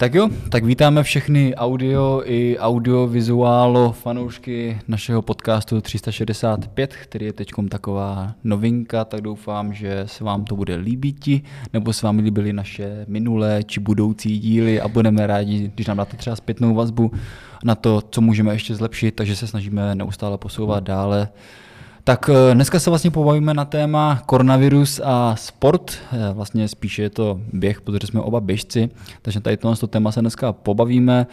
Tak jo, tak vítáme všechny audio i audiovizuálo fanoušky našeho podcastu 365, který je teď taková novinka, tak doufám, že se vám to bude líbit, nebo se vám líbily naše minulé či budoucí díly a budeme rádi, když nám dáte třeba zpětnou vazbu na to, co můžeme ještě zlepšit, takže se snažíme neustále posouvat dále. Tak eh, dneska se vlastně pobavíme na téma koronavirus a sport. Eh, vlastně spíše je to běh, protože jsme oba běžci, takže tady tohle téma se dneska pobavíme.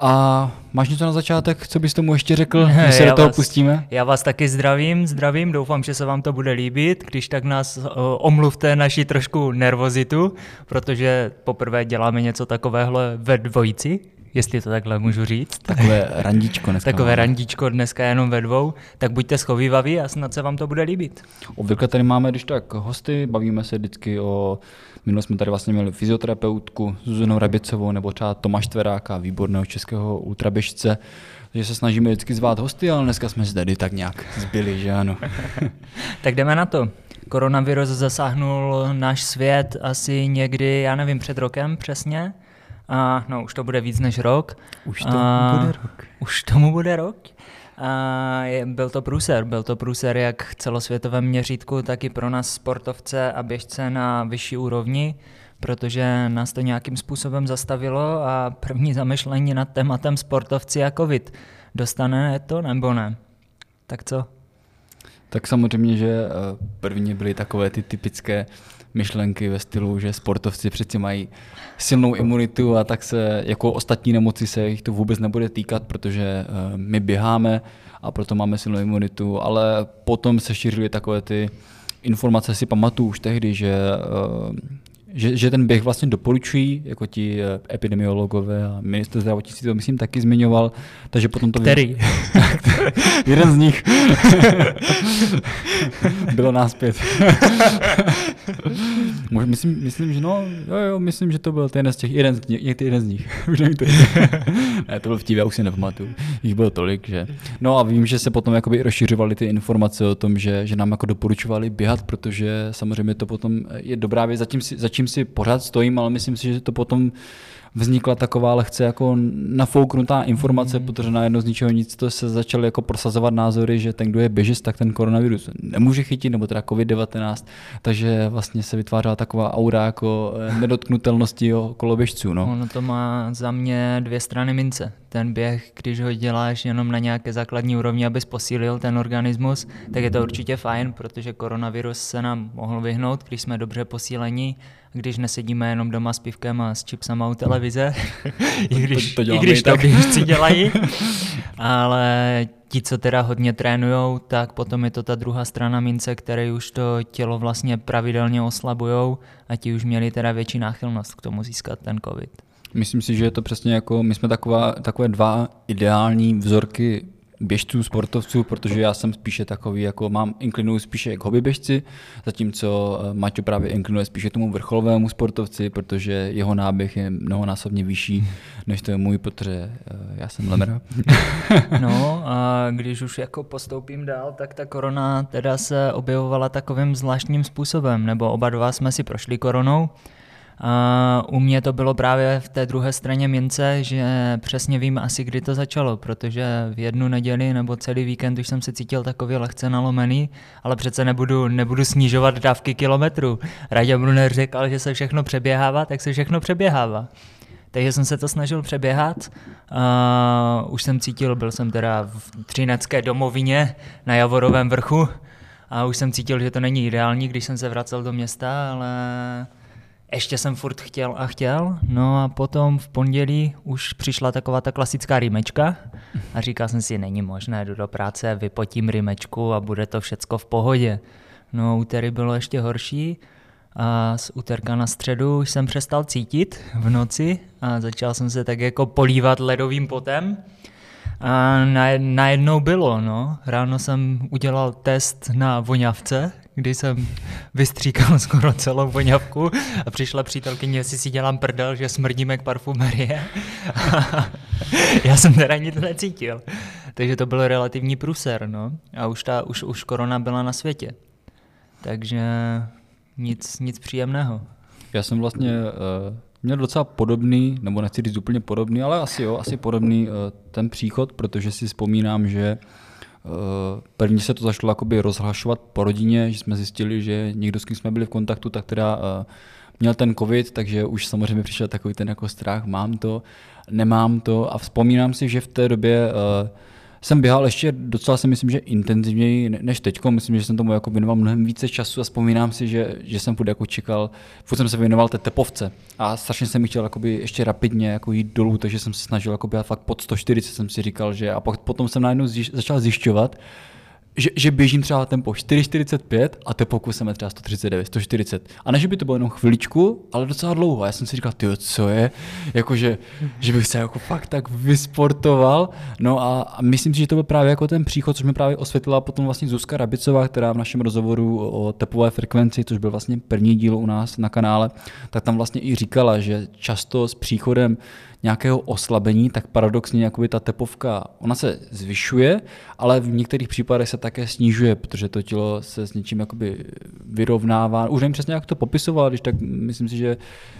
A máš něco na začátek, co bys tomu ještě řekl, když se do toho vás, pustíme? Já vás taky zdravím, zdravím, doufám, že se vám to bude líbit, když tak nás uh, omluvte naši trošku nervozitu, protože poprvé děláme něco takového ve dvojici, jestli to takhle můžu říct. Takové randíčko dneska. Takové máme. randíčko dneska jenom ve dvou, tak buďte schovývaví a snad se vám to bude líbit. Obvykle tady máme, když tak hosty, bavíme se vždycky o, minule jsme tady vlastně měli fyzioterapeutku Zuzanu Rabicovou nebo třeba Tomáš Tveráka, výborného českého ultraběžce, takže se snažíme vždycky zvát hosty, ale dneska jsme zde tak nějak zbyli, že ano. tak jdeme na to. Koronavirus zasáhnul náš svět asi někdy, já nevím, před rokem přesně. A, no, už to bude víc než rok. Už to a, bude rok. Už tomu bude rok. A je, byl to průser, byl to průser jak v celosvětovém měřítku, tak i pro nás sportovce a běžce na vyšší úrovni, protože nás to nějakým způsobem zastavilo a první zamyšlení nad tématem sportovci a covid. Dostane to nebo ne? Tak co? Tak samozřejmě, že eh, první byly takové ty typické myšlenky ve stylu, že sportovci přeci mají silnou imunitu a tak se jako ostatní nemoci se jich to vůbec nebude týkat, protože eh, my běháme a proto máme silnou imunitu, ale potom se šířily takové ty informace, si pamatuju už tehdy, že eh, že, že ten běh vlastně doporučují, jako ti eh, epidemiologové a minister zdravotnictví to myslím taky zmiňoval, takže potom to... Který? Jeden z nich. Bylo nás pět. myslím, myslím, že no, jo, jo, myslím, že to byl ten z těch, jeden z, nich, jeden z nich. ne, to byl vtip, já už si nepamatuju. Jich bylo tolik, že... No a vím, že se potom jakoby rozšiřovaly ty informace o tom, že, že nám jako doporučovali běhat, protože samozřejmě to potom je dobrá věc, zatím si, zatím si pořád stojím, ale myslím si, že to potom vznikla taková lehce jako nafouknutá informace, mm. protože najednou z ničeho nic to se začaly jako prosazovat názory, že ten, kdo je běžist, tak ten koronavirus nemůže chytit, nebo teda COVID-19, takže vlastně se vytvářela taková aura jako eh, nedotknutelnosti okolo běžců. No. Ono to má za mě dvě strany mince. Ten běh, když ho děláš jenom na nějaké základní úrovni, abys posílil ten organismus, tak je to určitě fajn, protože koronavirus se nám mohl vyhnout, když jsme dobře posílení když nesedíme jenom doma s pivkem a s chipsama u televize, i když to, to, i když to běžci dělají, ale ti, co teda hodně trénujou, tak potom je to ta druhá strana mince, které už to tělo vlastně pravidelně oslabujou a ti už měli teda větší náchylnost k tomu získat ten covid. Myslím si, že je to přesně jako, my jsme taková, takové dva ideální vzorky běžců, sportovců, protože já jsem spíše takový, jako mám, inklinuju spíše k hobbyběžci, zatímco eh, Maťo právě inklinuje spíše tomu vrcholovému sportovci, protože jeho náběh je mnohonásobně vyšší, než to je můj, protože eh, já jsem lemra. no a když už jako postoupím dál, tak ta korona teda se objevovala takovým zvláštním způsobem, nebo oba dva jsme si prošli koronou, u mě to bylo právě v té druhé straně mince, že přesně vím asi, kdy to začalo, protože v jednu neděli nebo celý víkend už jsem se cítil takový lehce nalomený, ale přece nebudu, nebudu snižovat dávky kilometrů. Radě Brunner řekl, že se všechno přeběhává, tak se všechno přeběhává. Takže jsem se to snažil přeběhat. Uh, už jsem cítil, byl jsem teda v třinecké domovině na Javorovém vrchu a už jsem cítil, že to není ideální, když jsem se vracel do města, ale ještě jsem furt chtěl a chtěl, no a potom v pondělí už přišla taková ta klasická rýmečka a říkal jsem si, není možné, jdu do práce, vypotím rýmečku a bude to všecko v pohodě. No úterý bylo ještě horší a z úterka na středu už jsem přestal cítit v noci a začal jsem se tak jako polívat ledovým potem. A najednou bylo, no. Ráno jsem udělal test na voňavce, kdy jsem vystříkal skoro celou voňavku a přišla přítelkyně, jestli si dělám prdel, že smrdíme k parfumerie. Já jsem teda nic necítil. Takže to byl relativní průser, no. A už, ta, už, už korona byla na světě. Takže nic, nic příjemného. Já jsem vlastně uh, měl docela podobný, nebo nechci říct úplně podobný, ale asi jo, asi podobný uh, ten příchod, protože si vzpomínám, že uh, první se to začalo jakoby rozhlašovat po rodině, že jsme zjistili, že někdo, s kým jsme byli v kontaktu, tak teda uh, měl ten covid, takže už samozřejmě přišel takový ten jako strach, mám to, nemám to a vzpomínám si, že v té době uh, jsem běhal ještě docela si myslím, že intenzivněji než teď. Myslím, že jsem tomu jako věnoval mnohem více času a vzpomínám si, že, že jsem furt jako čekal, furt jsem se věnoval té tepovce a strašně jsem chtěl jakoby ještě rapidně jako jít dolů, takže jsem se snažil jako běhat fakt pod 140, jsem si říkal, že a pak potom jsem najednou zjiš, začal zjišťovat, že, že běžím třeba tempo 4,45 a tepovku jsem třeba 139, 140. A ne, že by to bylo jenom chviličku, ale docela dlouho. A já jsem si říkal, ty co je? Jakože, že bych se jako fakt tak vysportoval. No a, a myslím si, že to byl právě jako ten příchod, což mi právě osvětlila potom vlastně Zuzka Rabicová, která v našem rozhovoru o tepové frekvenci, což byl vlastně první díl u nás na kanále, tak tam vlastně i říkala, že často s příchodem nějakého oslabení, tak paradoxně jakoby ta tepovka, ona se zvyšuje, ale v některých případech se také snižuje, protože to tělo se s něčím jakoby vyrovnává. Už nevím přesně, jak to popisoval, když tak myslím si, že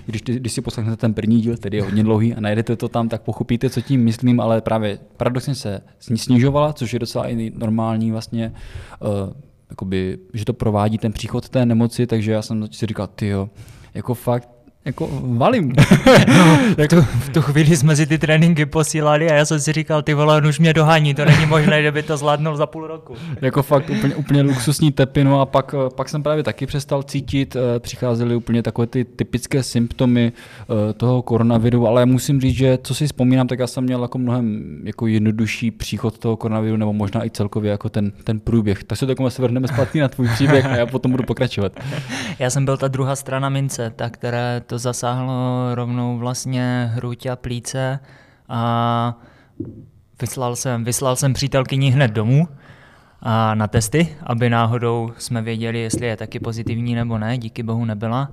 když, když si poslechnete ten první díl, který je hodně dlouhý a najdete to tam, tak pochopíte, co tím myslím, ale právě paradoxně se snižovala, což je docela i normální vlastně uh, jakoby, že to provádí ten příchod té nemoci, takže já jsem si říkal, ty jo, jako fakt jako valím. no, jako... v tu chvíli jsme si ty tréninky posílali a já jsem si říkal, ty vole, on už mě dohání, to není možné, že by to zvládnul za půl roku. jako fakt úplně, úplně luxusní tepy, no a pak, pak jsem právě taky přestal cítit, eh, přicházely úplně takové ty typické symptomy eh, toho koronaviru, ale musím říct, že co si vzpomínám, tak já jsem měl jako mnohem jako jednodušší příchod toho koronaviru, nebo možná i celkově jako ten, ten průběh. Tak se takové se vrhneme zpátky na tvůj příběh a já potom budu pokračovat. Já jsem byl ta druhá strana mince, ta, která to to zasáhlo rovnou vlastně hruď a plíce a vyslal jsem, vyslal jsem přítelkyni hned domů a na testy, aby náhodou jsme věděli, jestli je taky pozitivní nebo ne, díky bohu nebyla,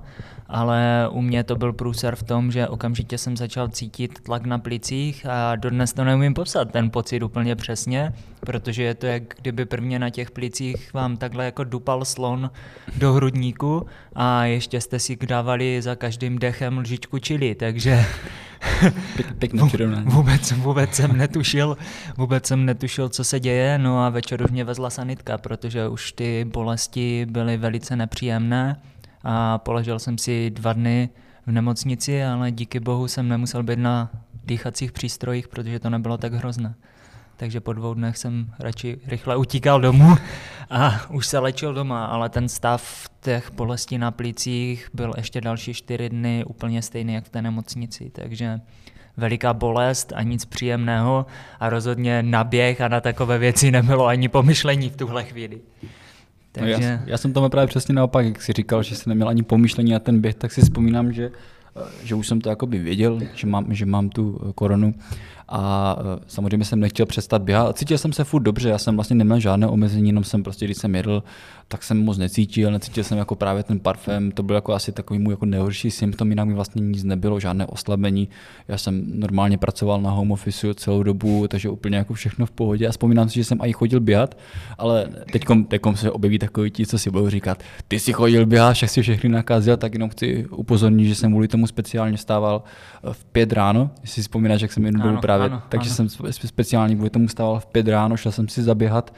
ale u mě to byl průser v tom, že okamžitě jsem začal cítit tlak na plicích a dodnes to neumím popsat, ten pocit úplně přesně, protože je to jak kdyby prvně na těch plicích vám takhle jako dupal slon do hrudníku a ještě jste si dávali za každým dechem lžičku čili, takže Pěkně vůbec, vůbec jsem netušil, vůbec jsem netušil, co se děje, no a večer už mě vezla sanitka, protože už ty bolesti byly velice nepříjemné a položil jsem si dva dny v nemocnici, ale díky bohu jsem nemusel být na dýchacích přístrojích, protože to nebylo tak hrozné. Takže po dvou dnech jsem radši rychle utíkal domů a už se lečil doma, ale ten stav těch bolestí na plicích byl ještě další čtyři dny úplně stejný jak v té nemocnici, takže veliká bolest a nic příjemného a rozhodně na běh a na takové věci nebylo ani pomyšlení v tuhle chvíli. Takže... No já, já jsem tomu právě přesně naopak, jak jsi říkal, že jsi neměl ani pomyšlení na ten běh, tak si vzpomínám, že, že už jsem to jakoby věděl, že mám, že mám tu koronu a e, samozřejmě jsem nechtěl přestat běhat. Cítil jsem se furt dobře, já jsem vlastně neměl žádné omezení, jenom jsem prostě, když jsem jedl, tak jsem moc necítil, necítil jsem jako právě ten parfém, to byl jako asi takový můj jako nejhorší symptom, jinak mi vlastně nic nebylo, žádné oslabení. Já jsem normálně pracoval na home office celou dobu, takže úplně jako všechno v pohodě a vzpomínám si, že jsem i chodil běhat, ale teďkom, teďkom se objeví takový ti, co si budou říkat, ty si chodil běhat, však si všechny nakazil, tak jenom chci upozornit, že jsem kvůli tomu speciálně stával v pět ráno, jestli si vzpomínáš, jak jsem jednou právě, ano, takže ano. jsem speciálně kvůli tomu stával v pět ráno, šel jsem si zaběhat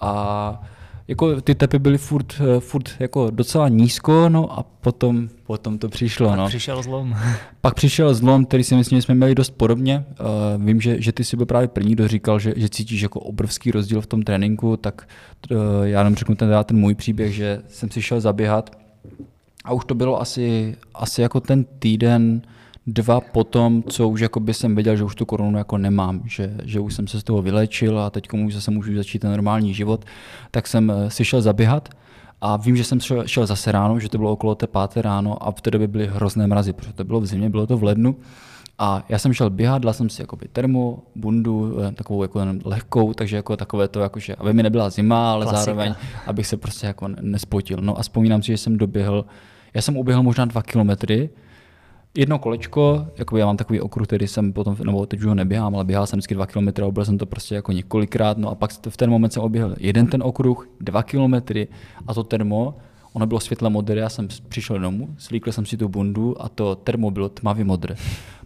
a jako ty tepy byly furt, eh, furt jako docela nízko, no a potom, potom to přišlo. Pak no. přišel zlom. Pak přišel zlom, který si myslím, že jsme měli dost podobně. Uh, vím, že, že ty si byl právě první, kdo říkal, že, že cítíš jako obrovský rozdíl v tom tréninku, tak uh, já jenom řeknu ten, ten můj příběh, že jsem si šel zaběhat a už to bylo asi, asi jako ten týden, dva potom, co už jakoby jsem věděl, že už tu korunu jako nemám, že, že už jsem se z toho vylečil a teď už zase můžu začít ten normální život, tak jsem eh, si šel zaběhat a vím, že jsem šel, šel zase ráno, že to bylo okolo té páté ráno a v té době byly hrozné mrazy, protože to bylo v zimě, bylo to v lednu. A já jsem šel běhat, dal jsem si jakoby termo, bundu, eh, takovou jako lehkou, takže jako takové to, jakože, aby mi nebyla zima, ale Klasika. zároveň, abych se prostě jako nespotil. No a vzpomínám si, že jsem doběhl, já jsem uběhl možná dva kilometry, jedno kolečko, jako já mám takový okruh, který jsem potom, nebo teď už ho neběhám, ale běhal jsem vždycky dva kilometry a objel jsem to prostě jako několikrát, no a pak v ten moment jsem oběhl jeden ten okruh, dva kilometry a to termo, ono bylo světle modré, já jsem přišel domů, slíkl jsem si tu bundu a to termo bylo tmavě modré.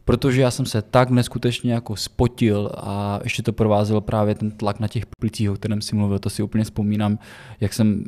Protože já jsem se tak neskutečně jako spotil a ještě to provázel právě ten tlak na těch plicích, o kterém si mluvil, to si úplně vzpomínám, jak jsem,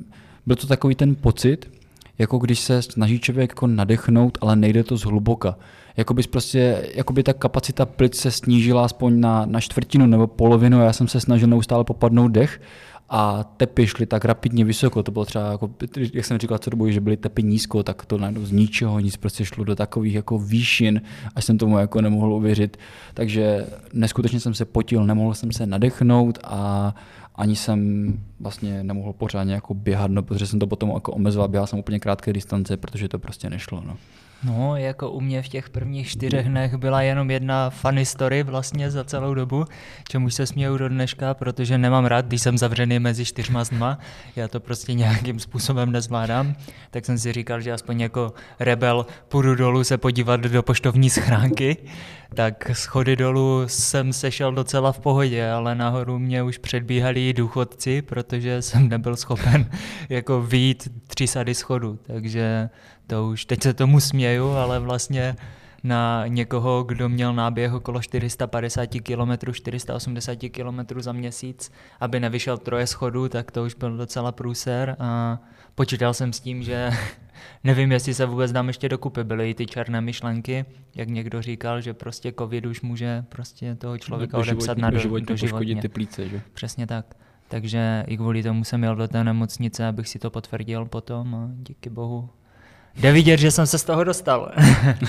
byl to takový ten pocit, jako když se snaží člověk jako nadechnout, ale nejde to zhluboka. Jakoby prostě, jakoby ta kapacita plic se snížila aspoň na, na čtvrtinu nebo polovinu, já jsem se snažil neustále popadnout dech a tepy šly tak rapidně vysoko, to bylo třeba, jako, jak jsem říkal co dobu, že byly tepy nízko, tak to najednou z ničeho nic prostě šlo do takových jako výšin, až jsem tomu jako nemohl uvěřit. Takže neskutečně jsem se potil, nemohl jsem se nadechnout a ani jsem vlastně nemohl pořádně jako běhat, no, protože jsem to potom jako omezoval, běhal jsem úplně krátké distance, protože to prostě nešlo. No. No, jako u mě v těch prvních čtyřech dnech byla jenom jedna funny story vlastně za celou dobu, čemu se směju do dneška, protože nemám rád, když jsem zavřený mezi čtyřma zdma, já to prostě nějakým způsobem nezvládám, tak jsem si říkal, že aspoň jako rebel půjdu dolů se podívat do poštovní schránky, tak schody dolů jsem sešel docela v pohodě, ale nahoru mě už předbíhali důchodci, protože jsem nebyl schopen jako vyjít tři sady schodu, takže to už teď se tomu směju, ale vlastně na někoho, kdo měl náběh okolo 450 km, 480 km za měsíc, aby nevyšel troje schodů, tak to už byl docela průser a počítal jsem s tím, že nevím, jestli se vůbec dám ještě dokupy. Byly i ty černé myšlenky, jak někdo říkal, že prostě covid už může prostě toho člověka odepsat na do, do životně. ty plíce, že? Přesně tak. Takže i kvůli tomu jsem jel do té nemocnice, abych si to potvrdil potom a díky bohu Jde vidět, že jsem se z toho dostal.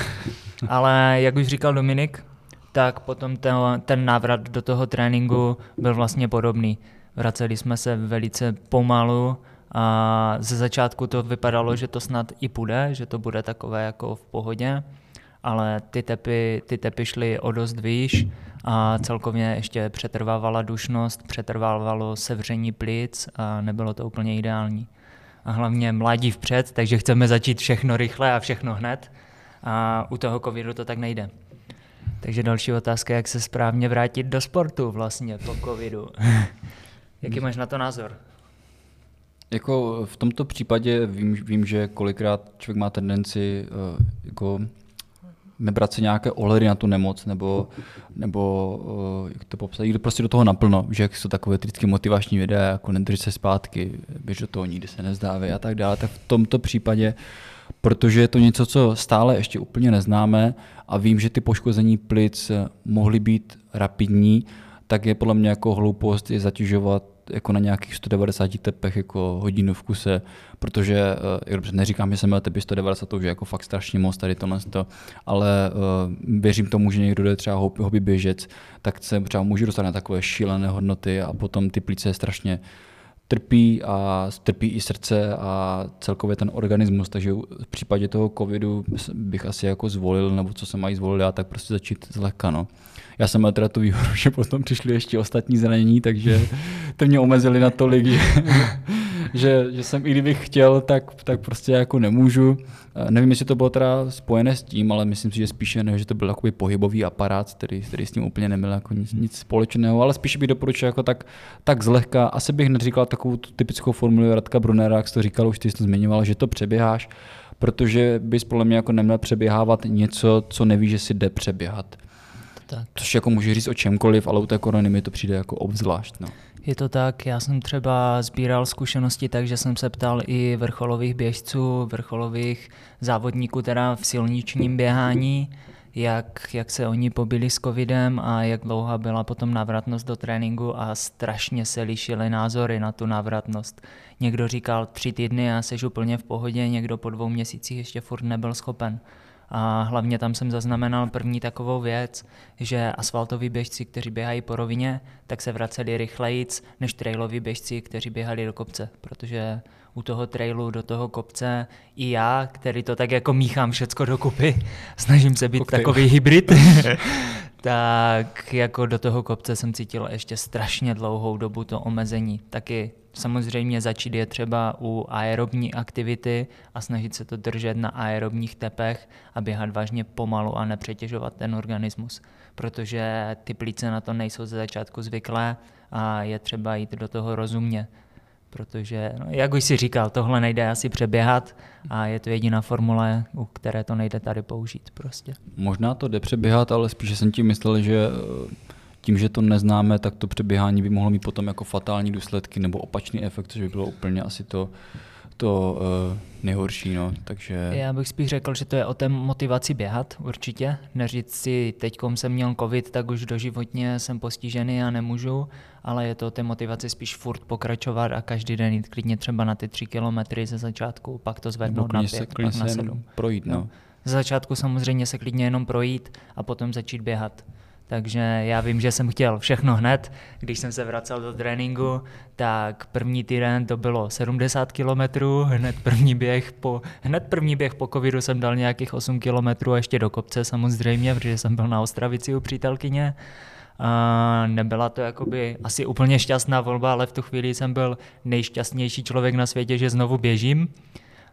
Ale jak už říkal Dominik, tak potom ten, ten návrat do toho tréninku byl vlastně podobný. Vraceli jsme se velice pomalu a ze začátku to vypadalo, že to snad i půjde, že to bude takové jako v pohodě, ale ty tepy, ty tepy šly o dost výš a celkově ještě přetrvávala dušnost, přetrvávalo sevření plic a nebylo to úplně ideální a hlavně mladí vpřed, takže chceme začít všechno rychle a všechno hned a u toho covidu to tak nejde. Takže další otázka, jak se správně vrátit do sportu vlastně po covidu. Jaký máš na to názor? Jako v tomto případě vím, vím že kolikrát člověk má tendenci uh, jako nebrat si nějaké ohledy na tu nemoc, nebo, nebo uh, jak to popsat, jít prostě do toho naplno, že jak jsou takové vždycky motivační videa, jako nedrž se zpátky, běž do toho, nikdy se nezdávej a tak dále, tak v tomto případě, protože je to něco, co stále ještě úplně neznáme a vím, že ty poškození plic mohly být rapidní, tak je podle mě jako hloupost je zatěžovat jako na nějakých 190 tepech jako hodinu v kuse, protože uh, neříkám, že jsem měl tepy 190, to už je jako fakt strašně moc tady tohle, to, ale uh, věřím tomu, že někdo jde třeba hobby běžec, tak se třeba může dostat na takové šílené hodnoty a potom ty plíce strašně trpí a trpí i srdce a celkově ten organismus, takže v případě toho covidu bych asi jako zvolil, nebo co se mají zvolit já, tak prostě začít zlehka. No. Já jsem měl teda tu výhodu, že potom přišli ještě ostatní zranění, takže to mě omezili na tolik, že, že, že jsem i kdybych chtěl, tak, tak prostě jako nemůžu. Nevím, jestli to bylo teda spojené s tím, ale myslím si, že spíše ne, že to byl takový pohybový aparát, který, který s tím úplně neměl jako nic, nic společného, ale spíše bych doporučil jako tak, tak zlehka. Asi bych neříkal takovou tu typickou formuli Radka Brunera, jak jsi to říkal, už ty jsi to zmiňoval, že to přeběháš, protože bys podle mě jako neměl přeběhávat něco, co nevíš, že si jde přeběhat. Tak. Což jako může říct o čemkoliv, ale u té korony mi to přijde jako obzvlášť. No. Je to tak, já jsem třeba sbíral zkušenosti tak, že jsem se ptal i vrcholových běžců, vrcholových závodníků teda v silničním běhání, jak, jak se oni pobili s covidem a jak dlouhá byla potom návratnost do tréninku a strašně se lišily názory na tu návratnost. Někdo říkal tři týdny a seš úplně v pohodě, někdo po dvou měsících ještě furt nebyl schopen. A hlavně tam jsem zaznamenal první takovou věc, že asfaltoví běžci, kteří běhají po rovině, tak se vraceli rychleji než trailoví běžci, kteří běhali do kopce, protože u toho trailu do toho kopce i já, který to tak jako míchám všecko dokupy, snažím se být okay. takový hybrid, tak jako do toho kopce jsem cítil ještě strašně dlouhou dobu to omezení. Taky samozřejmě začít je třeba u aerobní aktivity a snažit se to držet na aerobních tepech a běhat vážně pomalu a nepřetěžovat ten organismus, protože ty plíce na to nejsou ze začátku zvyklé a je třeba jít do toho rozumně protože, no, jak už si říkal, tohle nejde asi přeběhat a je to jediná formule, u které to nejde tady použít prostě. Možná to jde přeběhat, ale spíše jsem tím myslel, že tím, že to neznáme, tak to přeběhání by mohlo mít potom jako fatální důsledky nebo opačný efekt, což by bylo úplně asi to, to uh, nejhorší. No. Takže... Já bych spíš řekl, že to je o té motivaci běhat určitě. Neříct si, teď jsem měl covid, tak už doživotně jsem postižený a nemůžu, ale je to o té motivaci spíš furt pokračovat a každý den jít klidně třeba na ty tři kilometry ze začátku, pak to zvednout na pět, pak na sedm. Projít, no. no. Ze začátku samozřejmě se klidně jenom projít a potom začít běhat. Takže já vím, že jsem chtěl všechno hned. Když jsem se vracel do tréninku, tak první týden to bylo 70 km, hned první běh po, hned první běh po covidu jsem dal nějakých 8 km a ještě do kopce samozřejmě, protože jsem byl na Ostravici u přítelkyně. A nebyla to jakoby asi úplně šťastná volba, ale v tu chvíli jsem byl nejšťastnější člověk na světě, že znovu běžím.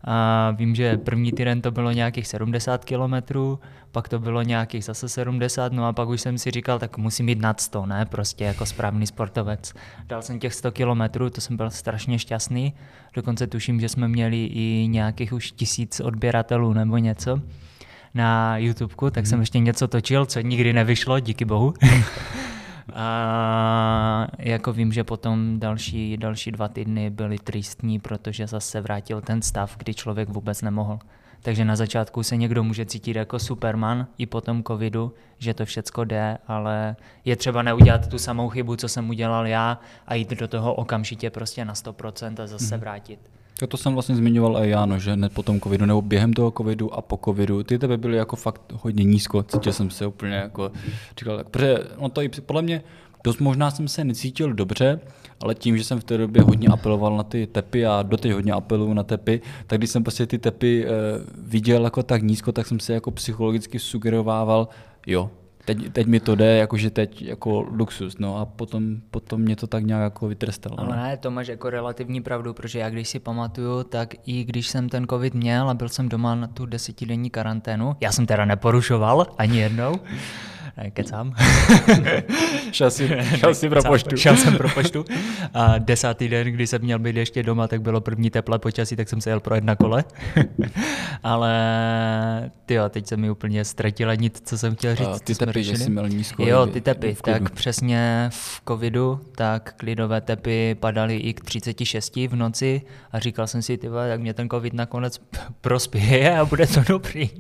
A vím, že první týden to bylo nějakých 70 kilometrů, pak to bylo nějakých zase 70, no a pak už jsem si říkal, tak musím jít nad 100, ne, prostě jako správný sportovec. Dal jsem těch 100 kilometrů, to jsem byl strašně šťastný, dokonce tuším, že jsme měli i nějakých už tisíc odběratelů nebo něco na YouTubeku, tak jsem mhm. ještě něco točil, co nikdy nevyšlo, díky bohu. A jako vím, že potom další, další dva týdny byly tristní, protože zase vrátil ten stav, kdy člověk vůbec nemohl. Takže na začátku se někdo může cítit jako Superman i po tom covidu, že to všecko jde, ale je třeba neudělat tu samou chybu, co jsem udělal já a jít do toho okamžitě prostě na 100% a zase mhm. vrátit. To, to jsem vlastně zmiňoval i já, no, že hned po tom covidu nebo během toho covidu a po covidu, ty tebe byly jako fakt hodně nízko, cítil jsem se úplně jako, říkal, tak, protože no to i podle mě dost možná jsem se necítil dobře, ale tím, že jsem v té době hodně apeloval na ty tepy a doteď hodně apeluju na tepy, tak když jsem prostě ty tepy e, viděl jako tak nízko, tak jsem se jako psychologicky sugerovával, jo, teď, teď mi to jde, jakože teď jako luxus, no a potom, potom mě to tak nějak jako vytrstalo. Ale no. ne, to máš jako relativní pravdu, protože já když si pamatuju, tak i když jsem ten covid měl a byl jsem doma na tu desetidenní karanténu, já jsem teda neporušoval ani jednou, kecám. šel si, šel si pro poštu. Šel jsem pro poštu. A desátý den, kdy jsem měl být ještě doma, tak bylo první teplé počasí, tak jsem se jel projet na kole. Ale ty teď se mi úplně ztratila nic, co jsem chtěl říct. A ty tepy, že jsi měl nízko. Jo, ty tepy, tak přesně v covidu, tak klidové tepy padaly i k 36 v noci a říkal jsem si, ty tak mě ten covid nakonec prospěje a bude to dobrý.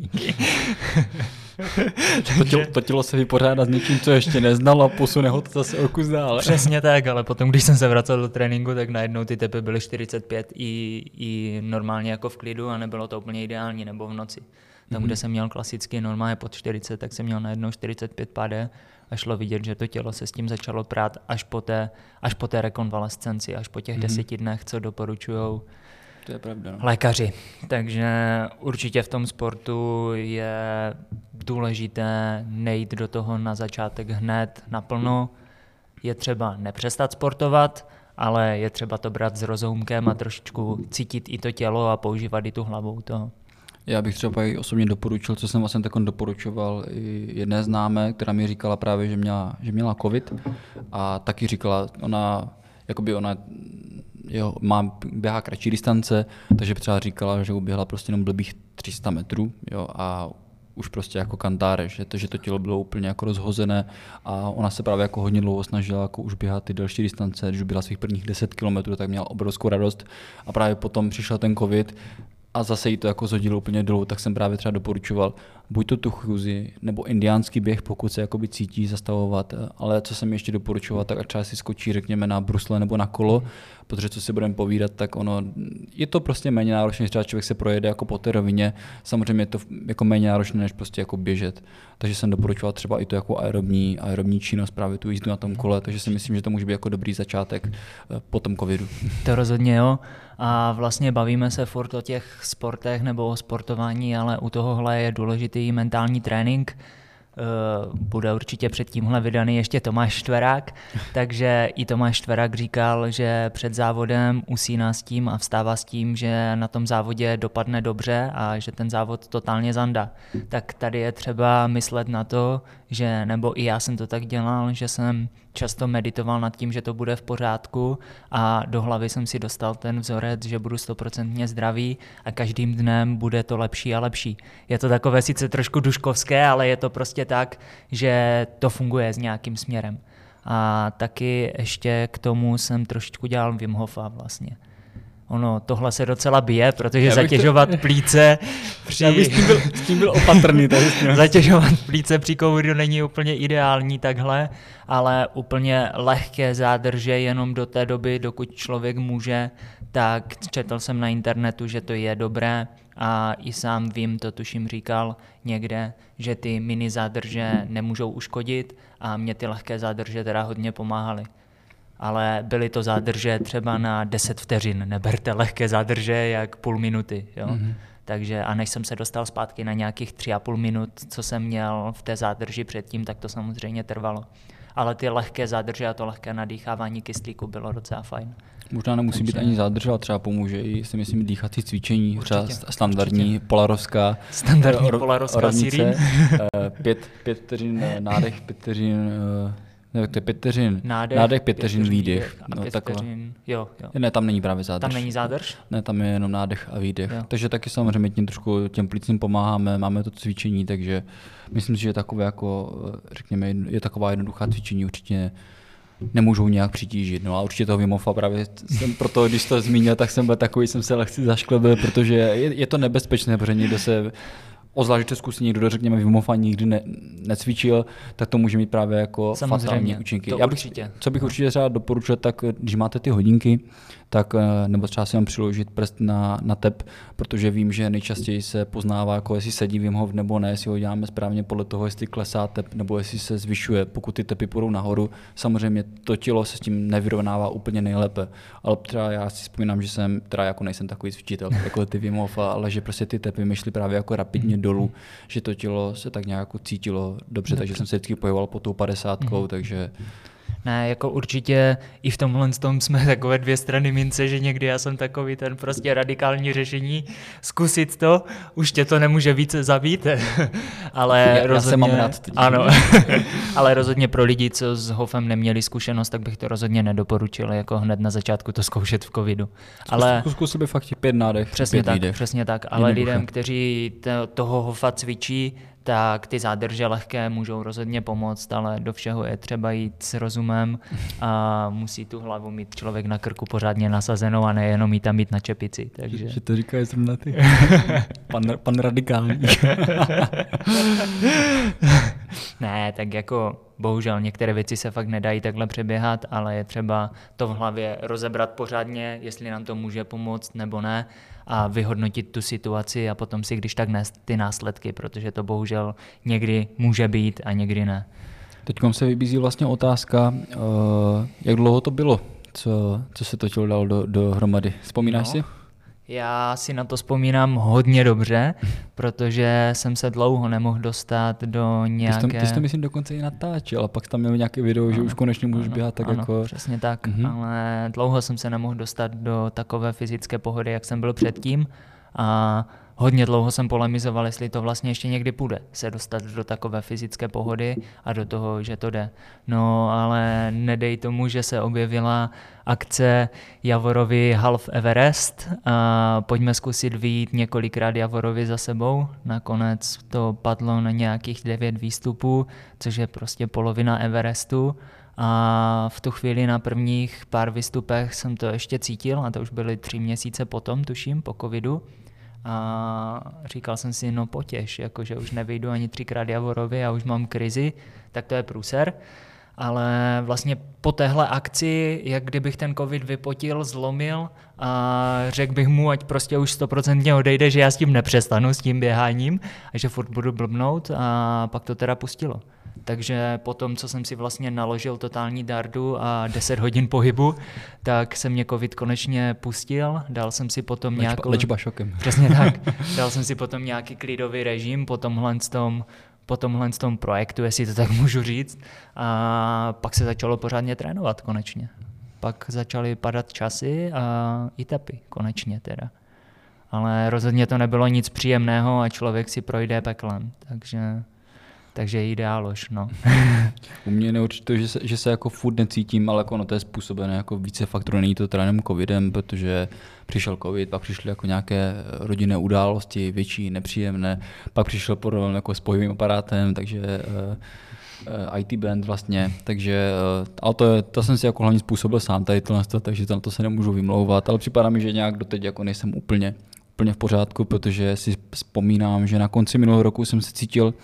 To, tělo, to tělo se vypořádá s něčím, co ještě neznal a posune ho to zase o kus dál. Přesně tak, ale potom, když jsem se vracel do tréninku, tak najednou ty tepy byly 45 i, i normálně jako v klidu a nebylo to úplně ideální, nebo v noci. Tam, mm-hmm. kde jsem měl klasicky normálně pod 40, tak jsem měl najednou 45 pade a šlo vidět, že to tělo se s tím začalo prát až po té, až po té rekonvalescenci, až po těch mm-hmm. deseti dnech, co doporučují to je pravda. No. lékaři. Takže určitě v tom sportu je důležité nejít do toho na začátek hned naplno. Je třeba nepřestat sportovat, ale je třeba to brát s rozumkem a trošičku cítit i to tělo a používat i tu hlavu toho. Já bych třeba i osobně doporučil, co jsem vlastně tak doporučoval i jedné známé, která mi říkala právě, že měla, že měla covid a taky říkala, ona, jakoby ona jo, má, běhá kratší distance, takže třeba říkala, že uběhla prostě jenom blbých 300 metrů jo, a už prostě jako kantáre, že to, že to tělo bylo úplně jako rozhozené a ona se právě jako hodně dlouho snažila jako už běhat ty delší distance, když byla svých prvních 10 km, tak měla obrovskou radost. A právě potom přišel ten covid a zase jí to jako zhodilo úplně dolů, tak jsem právě třeba doporučoval buď to tu chůzi, nebo indiánský běh, pokud se jakoby cítí zastavovat, ale co jsem ještě doporučoval, tak třeba si skočí, řekněme, na brusle nebo na kolo, protože co si budeme povídat, tak ono, je to prostě méně náročné, třeba člověk se projede jako po té rovině, samozřejmě je to jako méně náročné, než prostě jako běžet. Takže jsem doporučoval třeba i to jako aerobní, aerobní činnost, právě tu jízdu na tom kole, takže si myslím, že to může být jako dobrý začátek eh, po tom covidu. To rozhodně jo. A vlastně bavíme se furt o těch sportech nebo o sportování, ale u tohohle je důležitý mentální trénink. Uh, bude určitě před tímhle vydaný ještě Tomáš Štverák, takže i Tomáš Štverák říkal, že před závodem usíná s tím a vstává s tím, že na tom závodě dopadne dobře a že ten závod totálně zanda. Tak tady je třeba myslet na to, že, nebo i já jsem to tak dělal, že jsem často meditoval nad tím, že to bude v pořádku a do hlavy jsem si dostal ten vzorec, že budu stoprocentně zdravý a každým dnem bude to lepší a lepší. Je to takové sice trošku duškovské, ale je to prostě tak, že to funguje s nějakým směrem. A taky ještě k tomu jsem trošičku dělal Wim Hofa vlastně. Ono, tohle se docela bije, protože zatěžovat to... plíce při... Já bych s tím byl, s tím byl opatrný. Tady zatěžovat plíce při covidu není úplně ideální takhle, ale úplně lehké zádrže jenom do té doby, dokud člověk může, tak četl jsem na internetu, že to je dobré a i sám vím, to tuším říkal někde, že ty mini zádrže nemůžou uškodit a mě ty lehké zádrže teda hodně pomáhaly ale byly to zádrže třeba na 10 vteřin. Neberte lehké zádrže jak půl minuty. Jo? Mm-hmm. Takže a než jsem se dostal zpátky na nějakých tři a půl minut, co jsem měl v té zádrži předtím, tak to samozřejmě trvalo. Ale ty lehké zádrže a to lehké nadýchávání kyslíku bylo docela fajn. Možná nemusí Takže... být ani zádrž, ale třeba pomůže i si myslím dýchací cvičení, určitě, třeba standardní určitě. polarovská, standardní polarovská rovnice, eh, pět, pět vteřin eh, nádech, pět vteřin eh, ne, to je pět vteřin. Nádech, nádech pět vteřin výdech. A no, pět vteřin, jo, jo. Ne, tam není právě zádrž. Tam není zádrž? Ne, tam je jenom nádech a výdech. Jo. Takže taky samozřejmě tím trošku těm plicím pomáháme, máme to cvičení, takže myslím si, že je takové jako, řekněme, je taková jednoduchá cvičení určitě nemůžou nějak přitížit. No a určitě toho Vimofa právě jsem proto, když to zmínil, tak jsem byl takový, jsem se lehce zašklebil, protože je, je to nebezpečné, protože někdo se ozvlášť, že zkusí někdo, řekněme, Vimofa nikdy ne, necvičil, tak to může mít právě jako Samozřejmě, fatální účinky. To Já bych, určitě. Co bych určitě třeba doporučil, tak když máte ty hodinky, tak eh, nebo třeba si mám přiložit prst na, na tep, protože vím, že nejčastěji se poznává, jako jestli sedí Wim Hof nebo ne, jestli ho děláme správně podle toho, jestli klesá tep nebo jestli se zvyšuje. Pokud ty tepy půjdou nahoru, samozřejmě to tělo se s tím nevyrovnává úplně nejlépe. Ale třeba já si vzpomínám, že jsem, teda jako nejsem takový cvičitel, jako ty Wim Hof, ale že prostě ty tepy myšly právě jako rapidně dolů, že to tělo se tak nějak jako dobře, takže jsem se vždycky pohyboval po tou padesátkou, mm-hmm. takže ne, jako určitě i v tomhle tom jsme takové dvě strany mince, že někdy já jsem takový ten prostě radikální řešení, zkusit to, už tě to nemůže více zabít, ale já, rozhodně, já mám rád ano, ale rozhodně pro lidi, co s Hofem neměli zkušenost, tak bych to rozhodně nedoporučil, jako hned na začátku to zkoušet v covidu. Ale zkusil by fakt pět nádech, přesně pět tak, výdech. přesně tak, ale lidem, kteří toho Hofa cvičí, tak ty zádrže lehké můžou rozhodně pomoct, ale do všeho je třeba jít s rozumem a musí tu hlavu mít člověk na krku pořádně nasazenou a nejenom mít tam mít na čepici. Takže... Že to říká zrovna ty. pan, pan radikální. ne, tak jako bohužel některé věci se fakt nedají takhle přeběhat, ale je třeba to v hlavě rozebrat pořádně, jestli nám to může pomoct nebo ne a vyhodnotit tu situaci a potom si když tak nést ty následky, protože to bohužel někdy může být a někdy ne. Teď se vybízí vlastně otázka, eh, jak dlouho to bylo, co, co se to tělo dalo do, dohromady. Vzpomínáš no. si? Já si na to vzpomínám hodně dobře, protože jsem se dlouho nemohl dostat do nějaké... Ty jsi to, ty jsi to myslím dokonce i natáčel a pak tam měl nějaké video, ano, že už konečně můžeš ano, běhat tak ano, jako... přesně tak, mhm. ale dlouho jsem se nemohl dostat do takové fyzické pohody, jak jsem byl předtím a hodně dlouho jsem polemizoval, jestli to vlastně ještě někdy půjde se dostat do takové fyzické pohody a do toho, že to jde. No ale nedej tomu, že se objevila akce Javorovi Half Everest a pojďme zkusit výjít několikrát Javorovi za sebou. Nakonec to padlo na nějakých devět výstupů, což je prostě polovina Everestu. A v tu chvíli na prvních pár výstupech jsem to ještě cítil, a to už byly tři měsíce potom, tuším, po covidu. A říkal jsem si, no potěž, jakože už nevyjdu ani třikrát Javorovi a už mám krizi, tak to je průser. Ale vlastně po téhle akci, jak kdybych ten covid vypotil, zlomil a řekl bych mu, ať prostě už stoprocentně odejde, že já s tím nepřestanu, s tím běháním a že furt budu blbnout a pak to teda pustilo. Takže po tom, co jsem si vlastně naložil totální dardu a 10 hodin pohybu, tak se mě covid konečně pustil, dal jsem si potom nějakou... Lečba šokem. Přesně tak. Dal jsem si potom nějaký klidový režim po tomhle tom po tomhle tom projektu, jestli to tak můžu říct. A pak se začalo pořádně trénovat konečně. Pak začaly padat časy a i tepy konečně teda. Ale rozhodně to nebylo nic příjemného a člověk si projde peklem, takže takže ideálož, no. U mě je určitě, že se, že se jako furt necítím, ale jako no to je způsobené jako více faktorů, není to jenom covidem, protože přišel covid, pak přišly jako nějaké rodinné události, větší, nepříjemné, pak přišel problém jako s pohybovým aparátem, takže uh, uh, IT band vlastně, takže, ale to, je, to jsem si jako hlavně způsobil sám tady tohle, takže na to se nemůžu vymlouvat, ale připadá mi, že nějak doteď jako nejsem úplně, úplně v pořádku, protože si vzpomínám, že na konci minulého roku jsem se cítil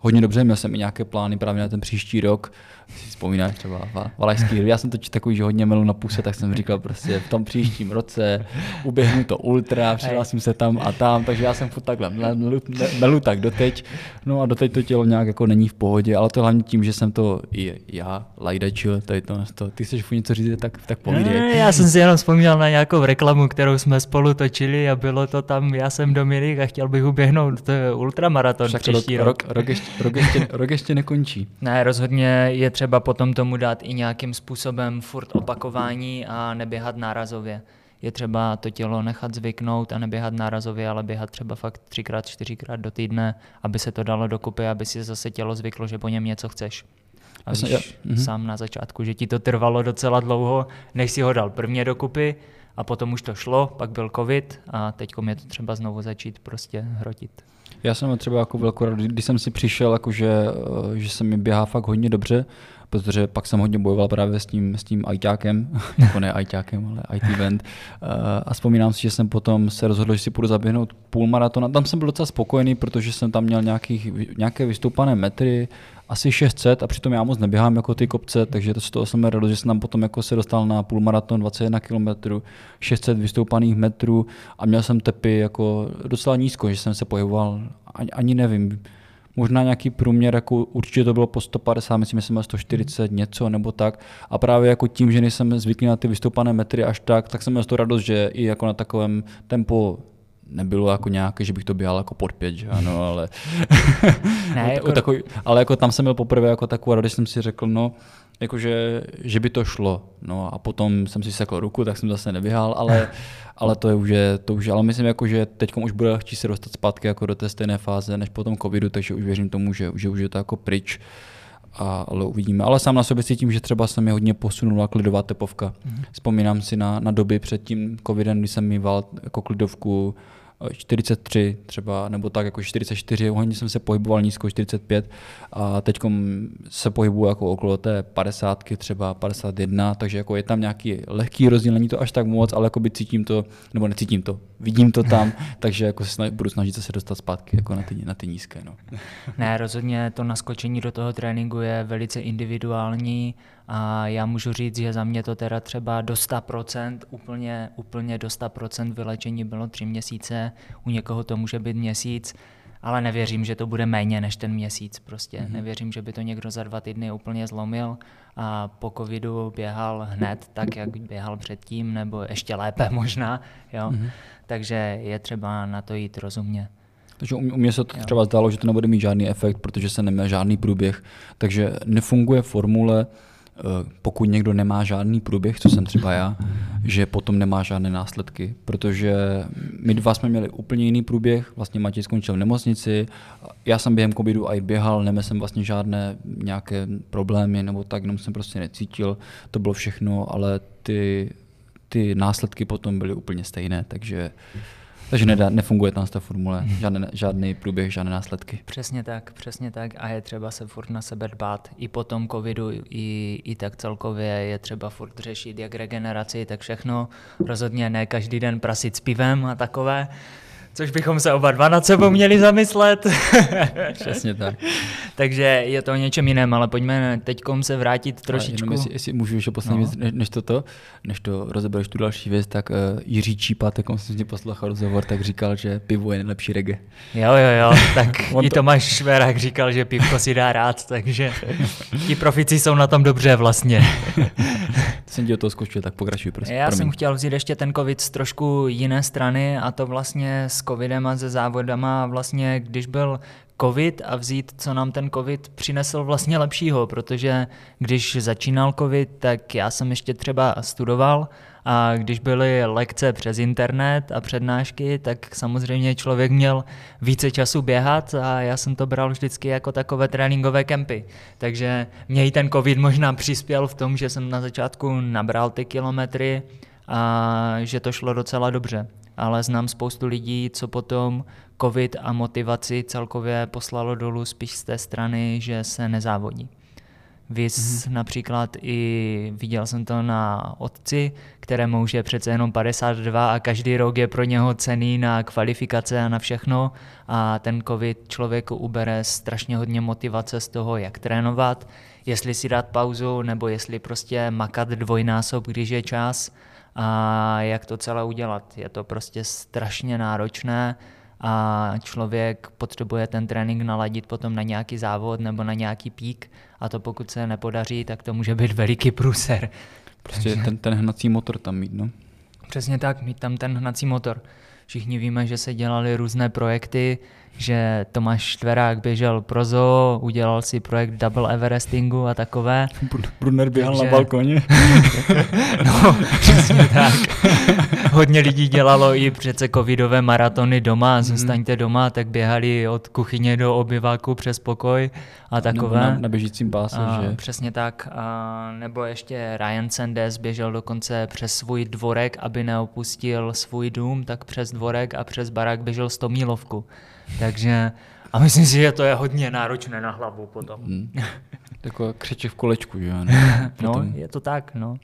hodně dobře, měl jsem i nějaké plány právě na ten příští rok, si vzpomínáš třeba Valašský Já jsem to takový, že hodně melu na puse, tak jsem říkal prostě v tom příštím roce uběhnu to ultra, přihlásím se tam a tam, takže já jsem furt takhle melu, melu tak doteď. No a doteď to tělo nějak jako není v pohodě, ale to hlavně tím, že jsem to i já lajdečil, tady to, to ty chceš něco říct, tak, tak povídej. Ne, já jsem si jenom vzpomněl na nějakou reklamu, kterou jsme spolu točili a bylo to tam, já jsem Dominik a chtěl bych uběhnout ultramaraton Však příští rok. Rok, rok, ještě, rok, ještě, rok ještě nekončí. Ne, rozhodně je třeba potom tomu dát i nějakým způsobem furt opakování a neběhat nárazově. Je třeba to tělo nechat zvyknout a neběhat nárazově, ale běhat třeba fakt třikrát, čtyřikrát do týdne, aby se to dalo dokupy, aby si zase tělo zvyklo, že po něm něco chceš. A víš mhm. sám na začátku, že ti to trvalo docela dlouho, než si ho dal prvně dokupy a potom už to šlo, pak byl covid a teď je to třeba znovu začít prostě hrotit. Já jsem třeba jako velkou když jsem si přišel, jako že, eh, že se mi běhá fakt hodně dobře, protože pak jsem hodně bojoval právě s tím, s tím ajťákem, jako ne ajťákem, ale IT band. Eh, a vzpomínám si, že jsem potom se rozhodl, že si půjdu zaběhnout půl maratona. Tam jsem byl docela spokojený, protože jsem tam měl nějakých, nějaké vystoupané metry, asi 600 a přitom já moc neběhám jako ty kopce, takže to z toho jsem rád, že jsem tam potom jako se dostal na půlmaraton 21 km, 600 vystoupaných metrů a měl jsem tepy jako docela nízko, že jsem se pohyboval, ani, ani nevím, možná nějaký průměr, jako určitě to bylo po 150, myslím, že jsem měl 140 něco nebo tak. A právě jako tím, že nejsem zvyklý na ty vystoupané metry až tak, tak jsem měl to radost, že i jako na takovém tempo nebylo jako nějaké, že bych to běhal jako pod pět, že ano, ale, ne, jako... takový, ale jako tam jsem byl poprvé jako takovou radost, jsem si řekl, no, jakože, že by to šlo. No a potom jsem si sekl ruku, tak jsem zase neběhal, ale, ale to je už, je, to už ale myslím, jako, že teď už bude chtít se dostat zpátky jako do té stejné fáze, než po tom covidu, takže už věřím tomu, že, že už je to jako pryč. A, ale uvidíme. Ale sám na sobě cítím, že třeba se mi hodně posunula klidová tepovka. Mm-hmm. Vzpomínám si na, na doby před tím covidem, kdy jsem mýval jako klidovku 43 třeba, nebo tak jako 44, hodně jsem se pohyboval nízko 45 a teď se pohybuju jako okolo té 50, třeba 51, takže jako je tam nějaký lehký rozdíl, není to až tak moc, ale jako by cítím to, nebo necítím to, vidím to tam, takže jako se snaž, budu snažit se dostat zpátky jako na ty, na ty nízké. No. Ne, rozhodně to naskočení do toho tréninku je velice individuální a já můžu říct, že za mě to teda třeba do 100%, úplně, úplně do 100% vylečení bylo tři měsíce, u někoho to může být měsíc, ale nevěřím, že to bude méně než ten měsíc prostě. Mm-hmm. Nevěřím, že by to někdo za dva týdny úplně zlomil a po covidu běhal hned tak, jak běhal předtím, nebo ještě lépe možná, jo. Mm-hmm. Takže je třeba na to jít rozumně. Takže u mě se to třeba zdálo, že to nebude mít žádný efekt, protože se neměl žádný průběh. Takže nefunguje formule, pokud někdo nemá žádný průběh, co jsem třeba já, že potom nemá žádné následky, protože my dva jsme měli úplně jiný průběh, vlastně Matěj skončil v nemocnici, já jsem během covidu i běhal, neměl jsem vlastně žádné nějaké problémy nebo tak, jenom jsem prostě necítil, to bylo všechno, ale ty, ty následky potom byly úplně stejné, takže takže nedá, nefunguje tam ta formule, žádný, žádný průběh, žádné následky. Přesně tak, přesně tak a je třeba se furt na sebe dbát. I po tom covidu, i, i tak celkově je třeba furt řešit jak regeneraci, tak všechno. Rozhodně ne každý den prasit s pivem a takové, což bychom se oba dva nad sebou měli zamyslet. Přesně tak. Takže je to o něčem jiném, ale pojďme teď se vrátit trošičku. Jenom jestli, jestli můžu ještě poslední no. věc, než, toto, než to rozebereš tu další věc, tak uh, Jiří Čípa, tak jsem si poslouchal rozhovor, tak říkal, že pivo je nejlepší reggae. Jo, jo, jo, tak i Tomáš Šverák říkal, že pivko si dá rád, takže ti profici jsou na tom dobře vlastně. jsem ti do toho skočil, tak pokračuj, prosím. Já Promiň. jsem chtěl vzít ještě ten covid z trošku jiné strany a to vlastně s covidem a se závodama. Vlastně, když byl covid a vzít, co nám ten covid přinesl vlastně lepšího, protože když začínal covid, tak já jsem ještě třeba studoval a když byly lekce přes internet a přednášky, tak samozřejmě člověk měl více času běhat a já jsem to bral vždycky jako takové tréninkové kempy. Takže mě i ten covid možná přispěl v tom, že jsem na začátku nabral ty kilometry a že to šlo docela dobře. Ale znám spoustu lidí, co potom covid a motivaci celkově poslalo dolů spíš z té strany, že se nezávodí. Vys mm-hmm. například i viděl jsem to na otci, kterému už je přece jenom 52 a každý rok je pro něho cený na kvalifikace a na všechno a ten covid člověku ubere strašně hodně motivace z toho, jak trénovat, jestli si dát pauzu nebo jestli prostě makat dvojnásob, když je čas a jak to celé udělat. Je to prostě strašně náročné a člověk potřebuje ten trénink naladit potom na nějaký závod nebo na nějaký pík a to pokud se nepodaří, tak to může být veliký průser. Prostě ten, ten hnací motor tam mít, no? Přesně tak, mít tam ten hnací motor. Všichni víme, že se dělaly různé projekty, že Tomáš Štverák běžel pro zoo, udělal si projekt Double Everestingu a takové. Brunner běhal Takže... na balkoně. no, přesně tak. Hodně lidí dělalo i přece covidové maratony doma, mhm. zůstaňte doma, tak běhali od kuchyně do obyváku přes pokoj a takové. Nebo na, na běžícím páse, a, že? Přesně tak. A, nebo ještě Ryan Sanders běžel dokonce přes svůj dvorek, aby neopustil svůj dům, tak přes dvorek a přes barák běžel 100 mílovku. Takže a myslím si, že to je hodně náročné na hlavu potom. Hmm. Takové křeče v kolečku, že ano? no, je to tak, no.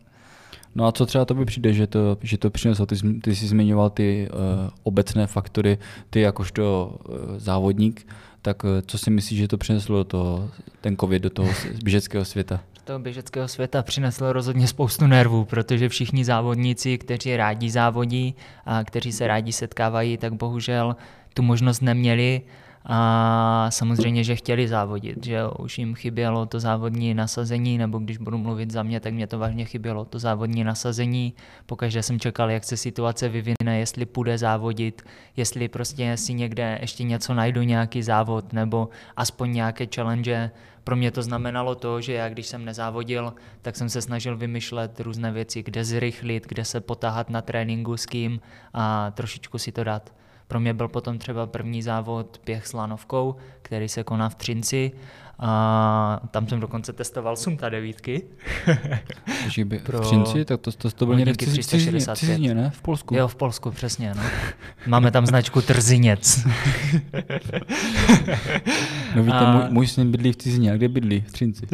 No a co třeba to by přijde, že to, že to přineslo? Ty, ty jsi zmiňoval ty uh, obecné faktory, ty jakožto uh, závodník, tak uh, co si myslíš, že to přineslo to, ten covid do toho běžeckého světa? Do toho běžeckého světa přineslo rozhodně spoustu nervů, protože všichni závodníci, kteří rádi závodí a kteří se rádi setkávají, tak bohužel tu možnost neměli a samozřejmě, že chtěli závodit, že už jim chybělo to závodní nasazení, nebo když budu mluvit za mě, tak mě to vážně chybělo, to závodní nasazení. Pokaždé jsem čekal, jak se situace vyvine, jestli půjde závodit, jestli prostě si někde ještě něco najdu, nějaký závod, nebo aspoň nějaké challenge. Pro mě to znamenalo to, že já když jsem nezávodil, tak jsem se snažil vymýšlet různé věci, kde zrychlit, kde se potáhat na tréninku s kým a trošičku si to dát. Pro mě byl potom třeba první závod běh s lanovkou, který se koná v Třinci. A tam jsem dokonce testoval sumta devítky. Takže by Pro... v Třinci, tak to, to, to bylo někde v cizině, ne? V Polsku. Jo, v Polsku, přesně. No. Máme tam značku Trzinec. no víte, a... můj, můj syn bydlí v cizině, a kde bydlí? V Třinci.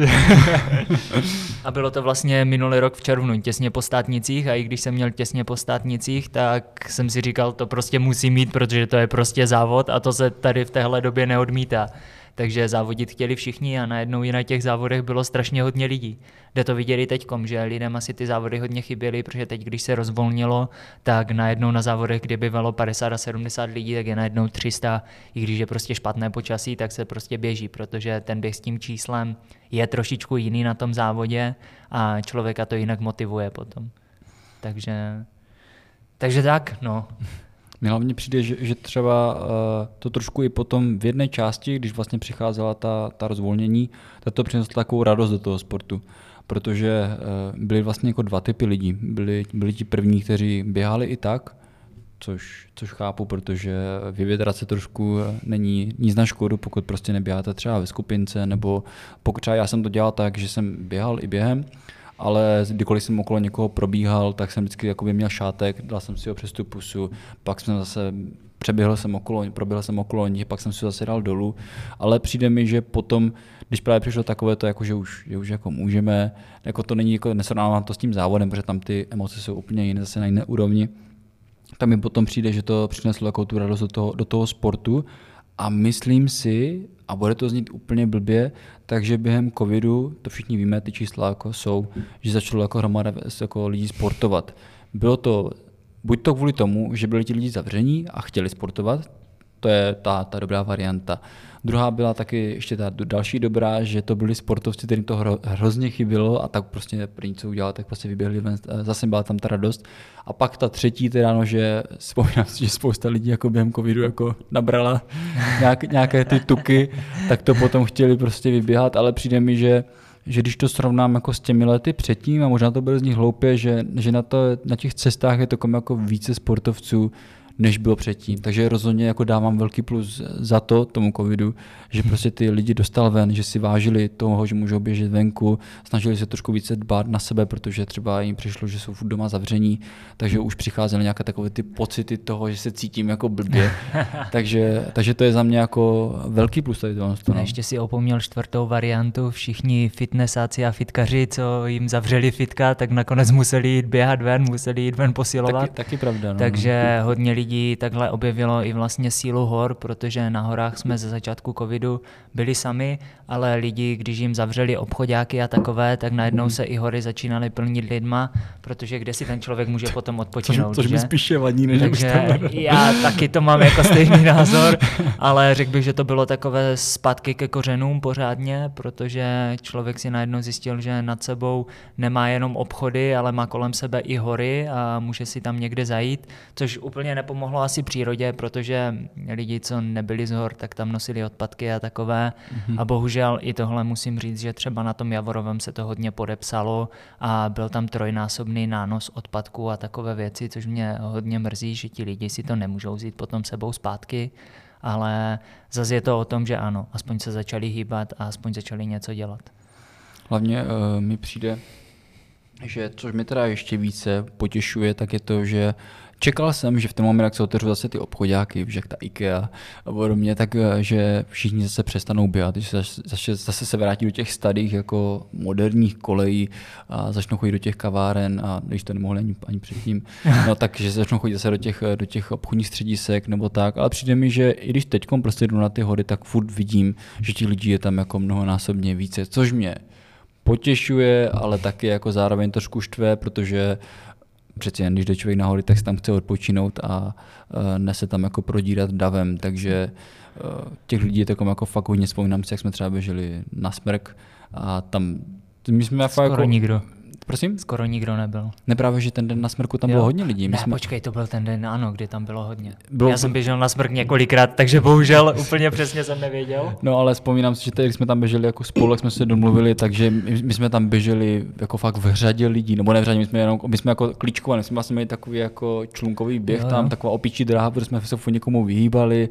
a bylo to vlastně minulý rok v červnu, těsně po státnicích a i když jsem měl těsně po státnicích, tak jsem si říkal, to prostě musí mít, protože to je prostě závod a to se tady v téhle době neodmítá takže závodit chtěli všichni a najednou i na těch závodech bylo strašně hodně lidí. Kde to viděli teď, že lidem asi ty závody hodně chyběly, protože teď, když se rozvolnilo, tak najednou na závodech, kde bývalo 50 a 70 lidí, tak je najednou 300, i když je prostě špatné počasí, tak se prostě běží, protože ten běh s tím číslem je trošičku jiný na tom závodě a člověka to jinak motivuje potom. Takže, takže tak, no. Mně hlavně přijde, že, že třeba uh, to trošku i potom v jedné části, když vlastně přicházela ta, ta rozvolnění, tak to přineslo takovou radost do toho sportu. Protože uh, byly vlastně jako dva typy lidí. Byli, byli ti první, kteří běhali i tak, což, což chápu, protože vyvětrat se trošku eh, není nic na škodu, pokud prostě neběháte třeba ve skupince, nebo pokud třeba já jsem to dělal tak, že jsem běhal i během, ale kdykoliv jsem okolo někoho probíhal, tak jsem vždycky jakoby měl šátek, dal jsem si ho přes tu pusu, pak jsem zase přeběhl jsem okolo, proběhl jsem okolo nich, pak jsem si zase dal dolů, ale přijde mi, že potom, když právě přišlo takové to, jako, že už, že už jako můžeme, jako to není, jako nesrovnávám to s tím závodem, protože tam ty emoce jsou úplně jiné, zase na jiné úrovni, tam mi potom přijde, že to přineslo jako tu radost do toho, do toho sportu. A myslím si, a bude to znít úplně blbě, takže během covidu, to všichni víme, ty čísla jako jsou, že začalo jako hromada jako lidí sportovat. Bylo to buď to kvůli tomu, že byli ti lidi zavření a chtěli sportovat, to je ta, ta dobrá varianta. Druhá byla taky ještě ta další dobrá, že to byli sportovci, kterým to hro, hrozně chybilo a tak prostě první, co udělali, tak prostě vyběhli ven, zase byla tam ta radost. A pak ta třetí, teda no, že vzpomínám si, že spousta lidí jako během covidu jako nabrala nějak, nějaké ty tuky, tak to potom chtěli prostě vyběhat, ale přijde mi, že že když to srovnám jako s těmi lety předtím, a možná to bude z nich hloupě, že, že na, to, na těch cestách je to jako více sportovců, než bylo předtím. Takže rozhodně jako dávám velký plus za to tomu covidu, že hmm. prostě ty lidi dostal ven, že si vážili toho, že můžou běžet venku, snažili se trošku více dbát na sebe, protože třeba jim přišlo, že jsou doma zavření, takže už přicházely nějaké takové ty pocity toho, že se cítím jako blbě. takže, takže to je za mě jako velký plus tady to. No. Ještě si opomněl čtvrtou variantu, všichni fitnessáci a fitkaři, co jim zavřeli fitka, tak nakonec museli jít běhat ven, museli jít ven posilovat. Taky, taky pravda. No. Takže hodně lidí lidí takhle objevilo i vlastně sílu hor, protože na horách jsme ze začátku covidu byli sami, ale lidi, když jim zavřeli obchodáky a takové, tak najednou se i hory začínaly plnit lidma, protože kde si ten člověk může potom odpočinout. Což, což mi spíše vadí, než Takže já taky to mám jako stejný názor, ale řekl bych, že to bylo takové zpátky ke kořenům pořádně, protože člověk si najednou zjistil, že nad sebou nemá jenom obchody, ale má kolem sebe i hory a může si tam někde zajít, což úplně nepomohlo pomohlo asi přírodě, protože lidi, co nebyli z hor, tak tam nosili odpadky a takové. Mm-hmm. A bohužel i tohle musím říct, že třeba na tom Javorovém se to hodně podepsalo a byl tam trojnásobný nános odpadků a takové věci, což mě hodně mrzí, že ti lidi si to nemůžou vzít potom sebou zpátky. Ale zase je to o tom, že ano, aspoň se začali hýbat a aspoň začali něco dělat. Hlavně uh, mi přijde, že což mě teda ještě více potěšuje, tak je to, že Čekal jsem, že v ten moment, jak se otevřou zase ty obchodáky, že ta IKEA a podobně, tak eh, že všichni zase přestanou běhat, že zase, zase se vrátí do těch starých jako moderních kolejí a začnou chodit do těch kaváren a když to nemohli ani, ani předtím, no takže začnou chodit zase do těch, do těch obchodních středisek nebo tak, ale přijde mi, že i když teď prostě jdu na ty hory, tak furt vidím, že ti lidí je tam jako mnohonásobně více, což mě potěšuje, ale taky jako zároveň trošku štve, protože přeci jen, když jde člověk nahory, tak se tam chce odpočinout a ne se tam jako prodírat davem, takže e, těch lidí je takovým jako fakt hodně vzpomínám si, jak jsme třeba běželi na smrk a tam my jsme Skoro jako, nikdo. Prosím? Skoro nikdo nebyl. Neprávě, že ten den na smrku tam jo. bylo hodně lidí. My ne, jsme... počkej, to byl ten den, ano, kdy tam bylo hodně. Bylo... Já jsem běžel na smrk několikrát, takže bohužel úplně přesně jsem nevěděl. No ale vzpomínám si, že teď, když jsme tam běželi jako spolu, jak jsme se domluvili, takže my, my, jsme tam běželi jako fakt v řadě lidí, nebo ne v řadě, my jsme, jenom, my jsme jako klíčkovali, my jsme vlastně měli takový jako člunkový běh jo, tam, jo. taková opičí dráha, protože jsme se někomu vyhýbali,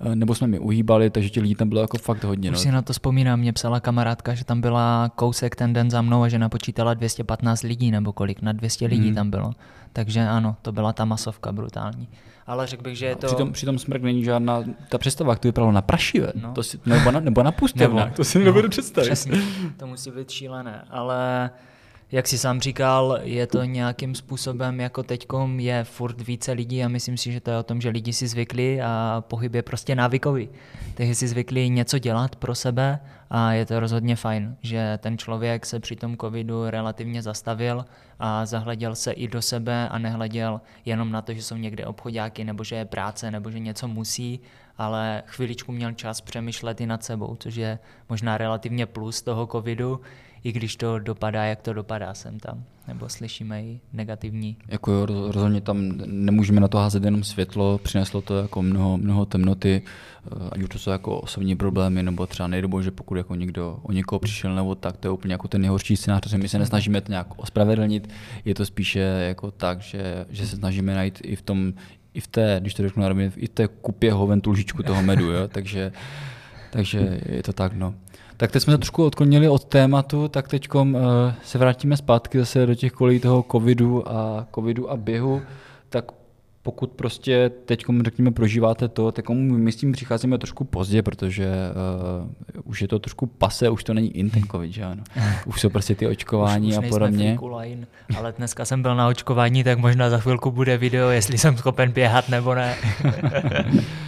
eh, nebo jsme mi uhýbali, takže těch lidí tam bylo jako fakt hodně. Už no. si na to vzpomínám, mě psala kamarádka, že tam byla kousek ten den za mnou a že napočítala 215 lidí nebo kolik, na 200 lidí hmm. tam bylo. Takže ano, to byla ta masovka brutální. Ale řekl bych, že je to... Přitom, přitom smrk není žádná, ta představa, jak to vypadalo na prašivé, no. to si, nebo na, nebo na pustovnách, to si nebudu no, představit. Přesně, to musí být šílené, ale jak si sám říkal, je to nějakým způsobem, jako teďkom je furt více lidí a myslím si, že to je o tom, že lidi si zvykli a pohyb je prostě návykový. Takže si zvykli něco dělat pro sebe a je to rozhodně fajn, že ten člověk se při tom covidu relativně zastavil a zahleděl se i do sebe a nehleděl jenom na to, že jsou někde obchodáky nebo že je práce nebo že něco musí, ale chviličku měl čas přemýšlet i nad sebou, což je možná relativně plus toho covidu, i když to dopadá, jak to dopadá sem tam, nebo slyšíme i negativní. Jako jo, rozhodně tam nemůžeme na to házet jenom světlo, přineslo to jako mnoho, mnoho temnoty, eh, ať už to jsou jako osobní problémy, nebo třeba nejde že pokud jako někdo o někoho přišel nebo tak, to je úplně jako ten nejhorší scénář, my se nesnažíme to nějak ospravedlnit, je to spíše jako tak, že, že se snažíme najít i v tom, i v té, když to řeknu na i v té kupě hoven tu lžičku toho medu, jo? takže, takže je to tak, no. Tak teď jsme se trošku odklonili od tématu, tak teď uh, se vrátíme zpátky zase do těch kolejí toho covidu a covidu a běhu. Tak pokud prostě teď, řekněme, prožíváte to, tak my s tím přicházíme trošku pozdě, protože uh, už je to trošku pase, už to není in ten covid, že ano. Už jsou prostě ty očkování už, už a podobně. Line, ale dneska jsem byl na očkování, tak možná za chvilku bude video, jestli jsem schopen běhat nebo ne.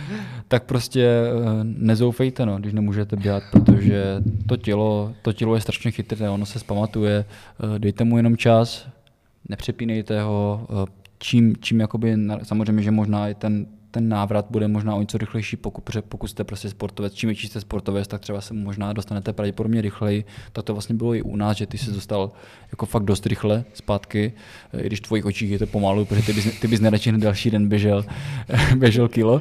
tak prostě eh, nezoufejte, no, když nemůžete běhat, protože to tělo, to tělo je strašně chytré, ono se zpamatuje, eh, dejte mu jenom čas, nepřepínejte ho, čím, čím jakoby, samozřejmě, že možná i ten, ten návrat bude možná o něco rychlejší, pokud, pokud jste prostě sportovec. Čím větší jste sportovec, tak třeba se možná dostanete pravděpodobně rychleji. Tak to vlastně bylo i u nás, že ty se dostal jako fakt dost rychle zpátky, i když v tvojich očích je to pomalu, protože ty bys, ty bys nejradši další den běžel, běžel kilo.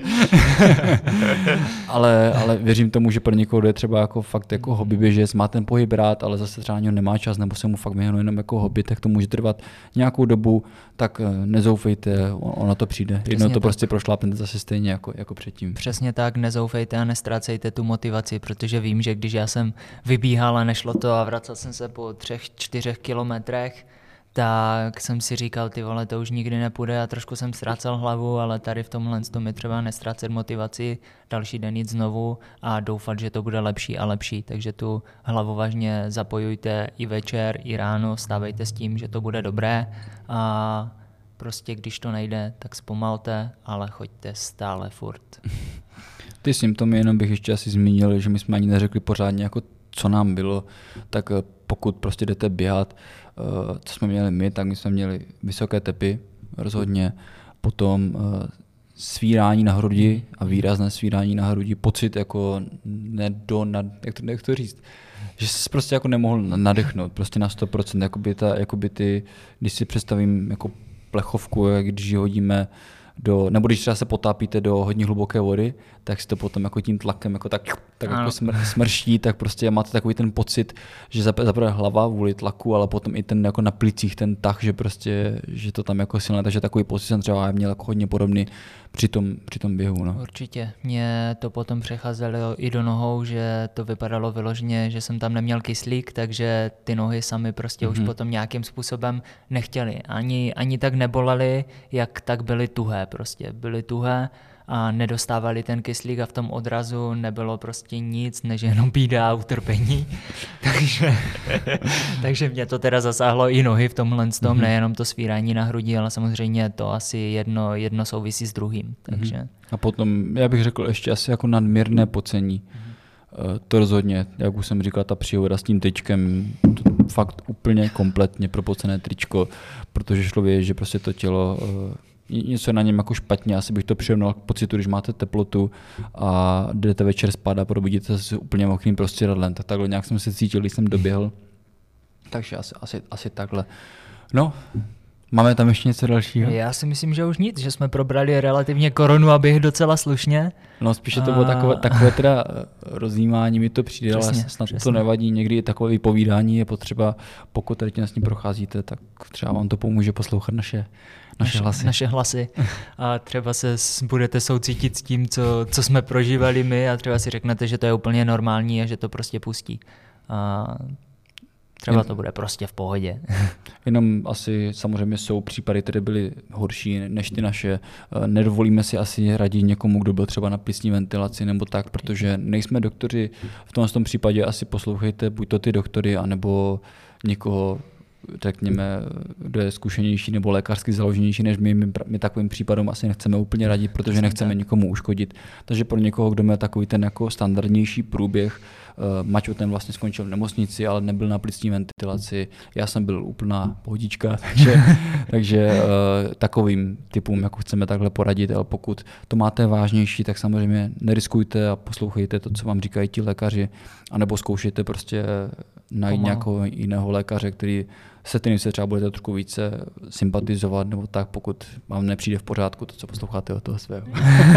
ale, ale věřím tomu, že pro někoho je třeba jako fakt jako hobby běžec, má ten pohyb rád, ale zase třeba nemá čas, nebo se mu fakt věnuje jenom jako hobby, tak to může trvat nějakou dobu, tak eh, nezoufejte, ono to přijde. Přesně Jedno to tak. prostě prošlápnete zase stejně jako, jako předtím. Přesně tak, nezoufejte a nestrácejte tu motivaci, protože vím, že když já jsem vybíhal a nešlo to a vracel jsem se po třech, čtyřech kilometrech, tak jsem si říkal, ty vole, to už nikdy nepůjde a trošku jsem ztrácel hlavu, ale tady v tomhle tom je třeba nestrácet motivaci, další den jít znovu a doufat, že to bude lepší a lepší. Takže tu hlavu vážně zapojujte i večer, i ráno, stávejte s tím, že to bude dobré a prostě když to nejde, tak zpomalte, ale choďte stále furt. Ty symptomy, jenom bych ještě asi zmínil, že my jsme ani neřekli pořádně, jako co nám bylo, tak eh, pokud prostě jdete běhat, Eh, co jsme měli my, tak my jsme měli vysoké tepy, rozhodně, potom eh, svírání na hrudi a výrazné svírání na hrudi, pocit jako nedo, nad, jak, to, jak to říct, že jsi prostě jako nemohl nadechnout, prostě na 100%, jakoby, ta, jakoby ty, když si představím jako plechovku, jak když ji hodíme do, nebo když třeba se potápíte do hodně hluboké vody, tak si to potom jako tím tlakem jako tak, tak jako smr, smrští, tak prostě máte takový ten pocit, že zaprvé hlava vůli tlaku, ale potom i ten jako na plicích ten tah, že prostě, že to tam jako silné, takže takový pocit jsem třeba měl jako hodně podobný při tom, při tom běhu. No. Určitě. Mě to potom přecházelo i do nohou, že to vypadalo vyloženě, že jsem tam neměl kyslík, takže ty nohy sami prostě mm-hmm. už mhm. potom nějakým způsobem nechtěli. Ani, ani tak nebolely, jak tak byly tuhé prostě. Byly tuhé a nedostávali ten kyslík a v tom odrazu nebylo prostě nic, než jenom bída a utrpení. takže, takže mě to teda zasáhlo i nohy v tomhle tom, mm-hmm. nejenom to svírání na hrudi, ale samozřejmě to asi jedno, jedno souvisí s druhým. Mhm. Takže. Mm-hmm. A potom, já bych řekl ještě asi jako nadměrné pocení. Mm-hmm. To rozhodně, jak už jsem říkal, ta příhoda s tím tyčkem, to fakt úplně kompletně propocené tričko, protože šlo vědět, že prostě to tělo eh, něco je na něm jako špatně, asi bych to přirovnal k pocitu, když máte teplotu a jdete večer spát a probudíte se úplně mokrým prostěradlem, tak takhle nějak jsem se cítil, když jsem doběhl. Takže asi, asi, asi takhle. No, Máme tam ještě něco dalšího? Já si myslím, že už nic, že jsme probrali relativně koronu a běh docela slušně. No spíše to bylo takové, takové teda eh, rozjímání, mi to přijde, přesně, ale snad přesně. to nevadí. Někdy takové vypovídání je potřeba, pokud tady s ním procházíte, tak třeba vám to pomůže poslouchat naše naše hlasy. Naše hlasy. A třeba se budete soucítit s tím, co, co jsme prožívali my a třeba si řeknete, že to je úplně normální a že to prostě pustí. A třeba to bude prostě v pohodě. Jenom asi samozřejmě jsou případy, které byly horší než ty naše. Nedovolíme si asi radit někomu, kdo byl třeba na plicní ventilaci nebo tak, protože nejsme doktoři. V tomhle tom případě asi poslouchejte buď to ty doktory, anebo někoho, řekněme, kdo je zkušenější nebo lékařsky založenější než my, my, my takovým případům asi nechceme úplně radit, protože nechceme nikomu uškodit. Takže pro někoho, kdo má takový ten jako standardnější průběh, uh, Maťo ten vlastně skončil v nemocnici, ale nebyl na plicní ventilaci, já jsem byl úplná pohodička, takže, takže uh, takovým typům jako chceme takhle poradit, ale pokud to máte vážnější, tak samozřejmě neriskujte a poslouchejte to, co vám říkají ti lékaři, anebo zkoušejte prostě najít Pomalu. nějakého jiného lékaře, který se kterým se třeba budete trošku více sympatizovat, nebo tak, pokud vám nepřijde v pořádku to, co posloucháte od toho svého.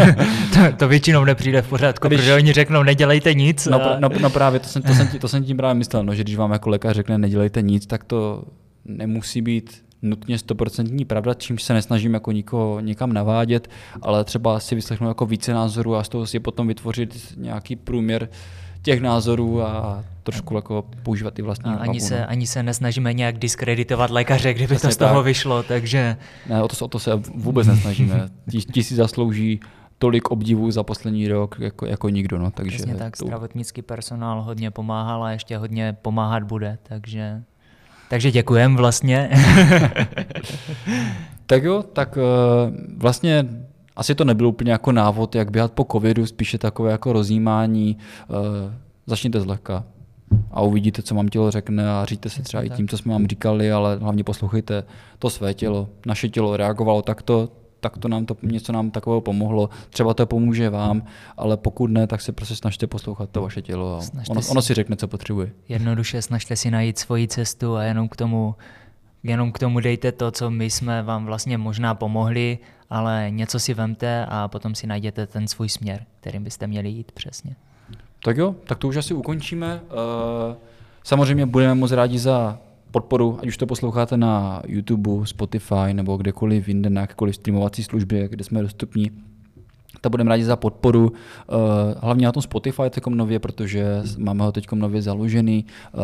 to, to většinou nepřijde v pořádku, když, protože oni řeknou, nedělejte nic. No, a... no, no právě, to jsem, to, jsem, to jsem tím právě myslel, no, že když vám jako lékař řekne, nedělejte nic, tak to nemusí být nutně stoprocentní pravda, čímž se nesnažím jako nikoho někam navádět, ale třeba si vyslechnout jako více názorů a z toho si potom vytvořit nějaký průměr těch názorů a trošku jako používat i vlastní ani hlavu, se, no. ani se nesnažíme nějak diskreditovat lékaře, kdyby Přesně to z toho tak. vyšlo, takže... Ne, o to, o to se vůbec nesnažíme. Ti, ti si zaslouží tolik obdivů za poslední rok jako, jako nikdo. No, takže Přesně tak, to... zdravotnický personál hodně pomáhal a ještě hodně pomáhat bude, takže, takže děkujem vlastně. tak jo, tak uh, vlastně asi to nebylo úplně jako návod, jak běhat po covidu, spíše takové jako rozjímání. Uh, začněte zlehka a uvidíte, co vám tělo řekne a říjte se třeba i tím, co jsme vám říkali, ale hlavně poslouchejte to své tělo. Naše tělo reagovalo takto, tak to nám to něco nám takového pomohlo. Třeba to pomůže vám, ale pokud ne, tak se prostě snažte poslouchat to vaše tělo a ono, si, ono si řekne, co potřebuje. Jednoduše snažte si najít svoji cestu a jenom k tomu jenom k tomu dejte to, co my jsme vám vlastně možná pomohli, ale něco si vemte a potom si najděte ten svůj směr, kterým byste měli jít přesně. Tak jo, tak to už asi ukončíme. Eh, samozřejmě budeme moc rádi za podporu, ať už to posloucháte na YouTube, Spotify nebo kdekoliv jinde na jakékoliv streamovací službě, kde jsme dostupní tak budeme rádi za podporu, eh, hlavně na tom Spotify teď nově, protože máme ho teď nově založený. Eh,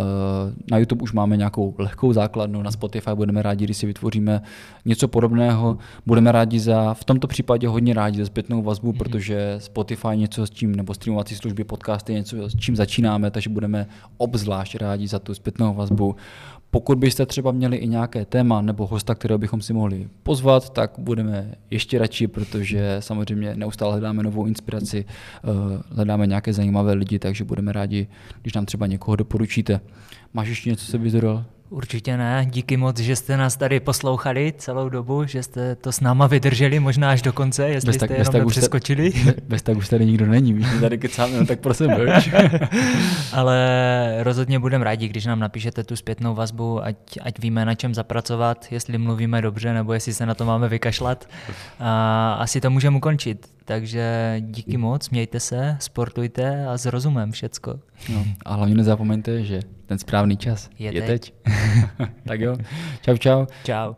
na YouTube už máme nějakou lehkou základnu, na Spotify budeme rádi, když si vytvoříme něco podobného. Budeme rádi za, v tomto případě hodně rádi za zpětnou vazbu, mm-hmm. protože Spotify něco s čím, nebo streamovací služby, podcasty něco s čím začínáme, takže budeme obzvlášť rádi za tu zpětnou vazbu. Pokud byste třeba měli i nějaké téma nebo hosta, kterého bychom si mohli pozvat, tak budeme ještě radši, protože samozřejmě neustále hledáme novou inspiraci, eh, hledáme nějaké zajímavé lidi, takže budeme rádi, když nám třeba někoho doporučíte. Máš ještě něco, co bys dodal? Určitě ne. Díky moc, že jste nás tady poslouchali celou dobu, že jste to s náma vydrželi, možná až do konce, jestli bez tak, jste jenom tak nepřeskočili. Bez, bez tak už tady nikdo není, víš, tady kecáme, no tak prosím, Ale rozhodně budeme rádi, když nám napíšete tu zpětnou vazbu, ať, ať víme, na čem zapracovat, jestli mluvíme dobře, nebo jestli se na to máme vykašlat. A asi to můžeme ukončit. Takže díky moc, mějte se, sportujte a s rozumem všecko. No, a hlavně nezapomeňte, že ten správný čas je, je teď. teď. tak jo, čau, čau. Čau.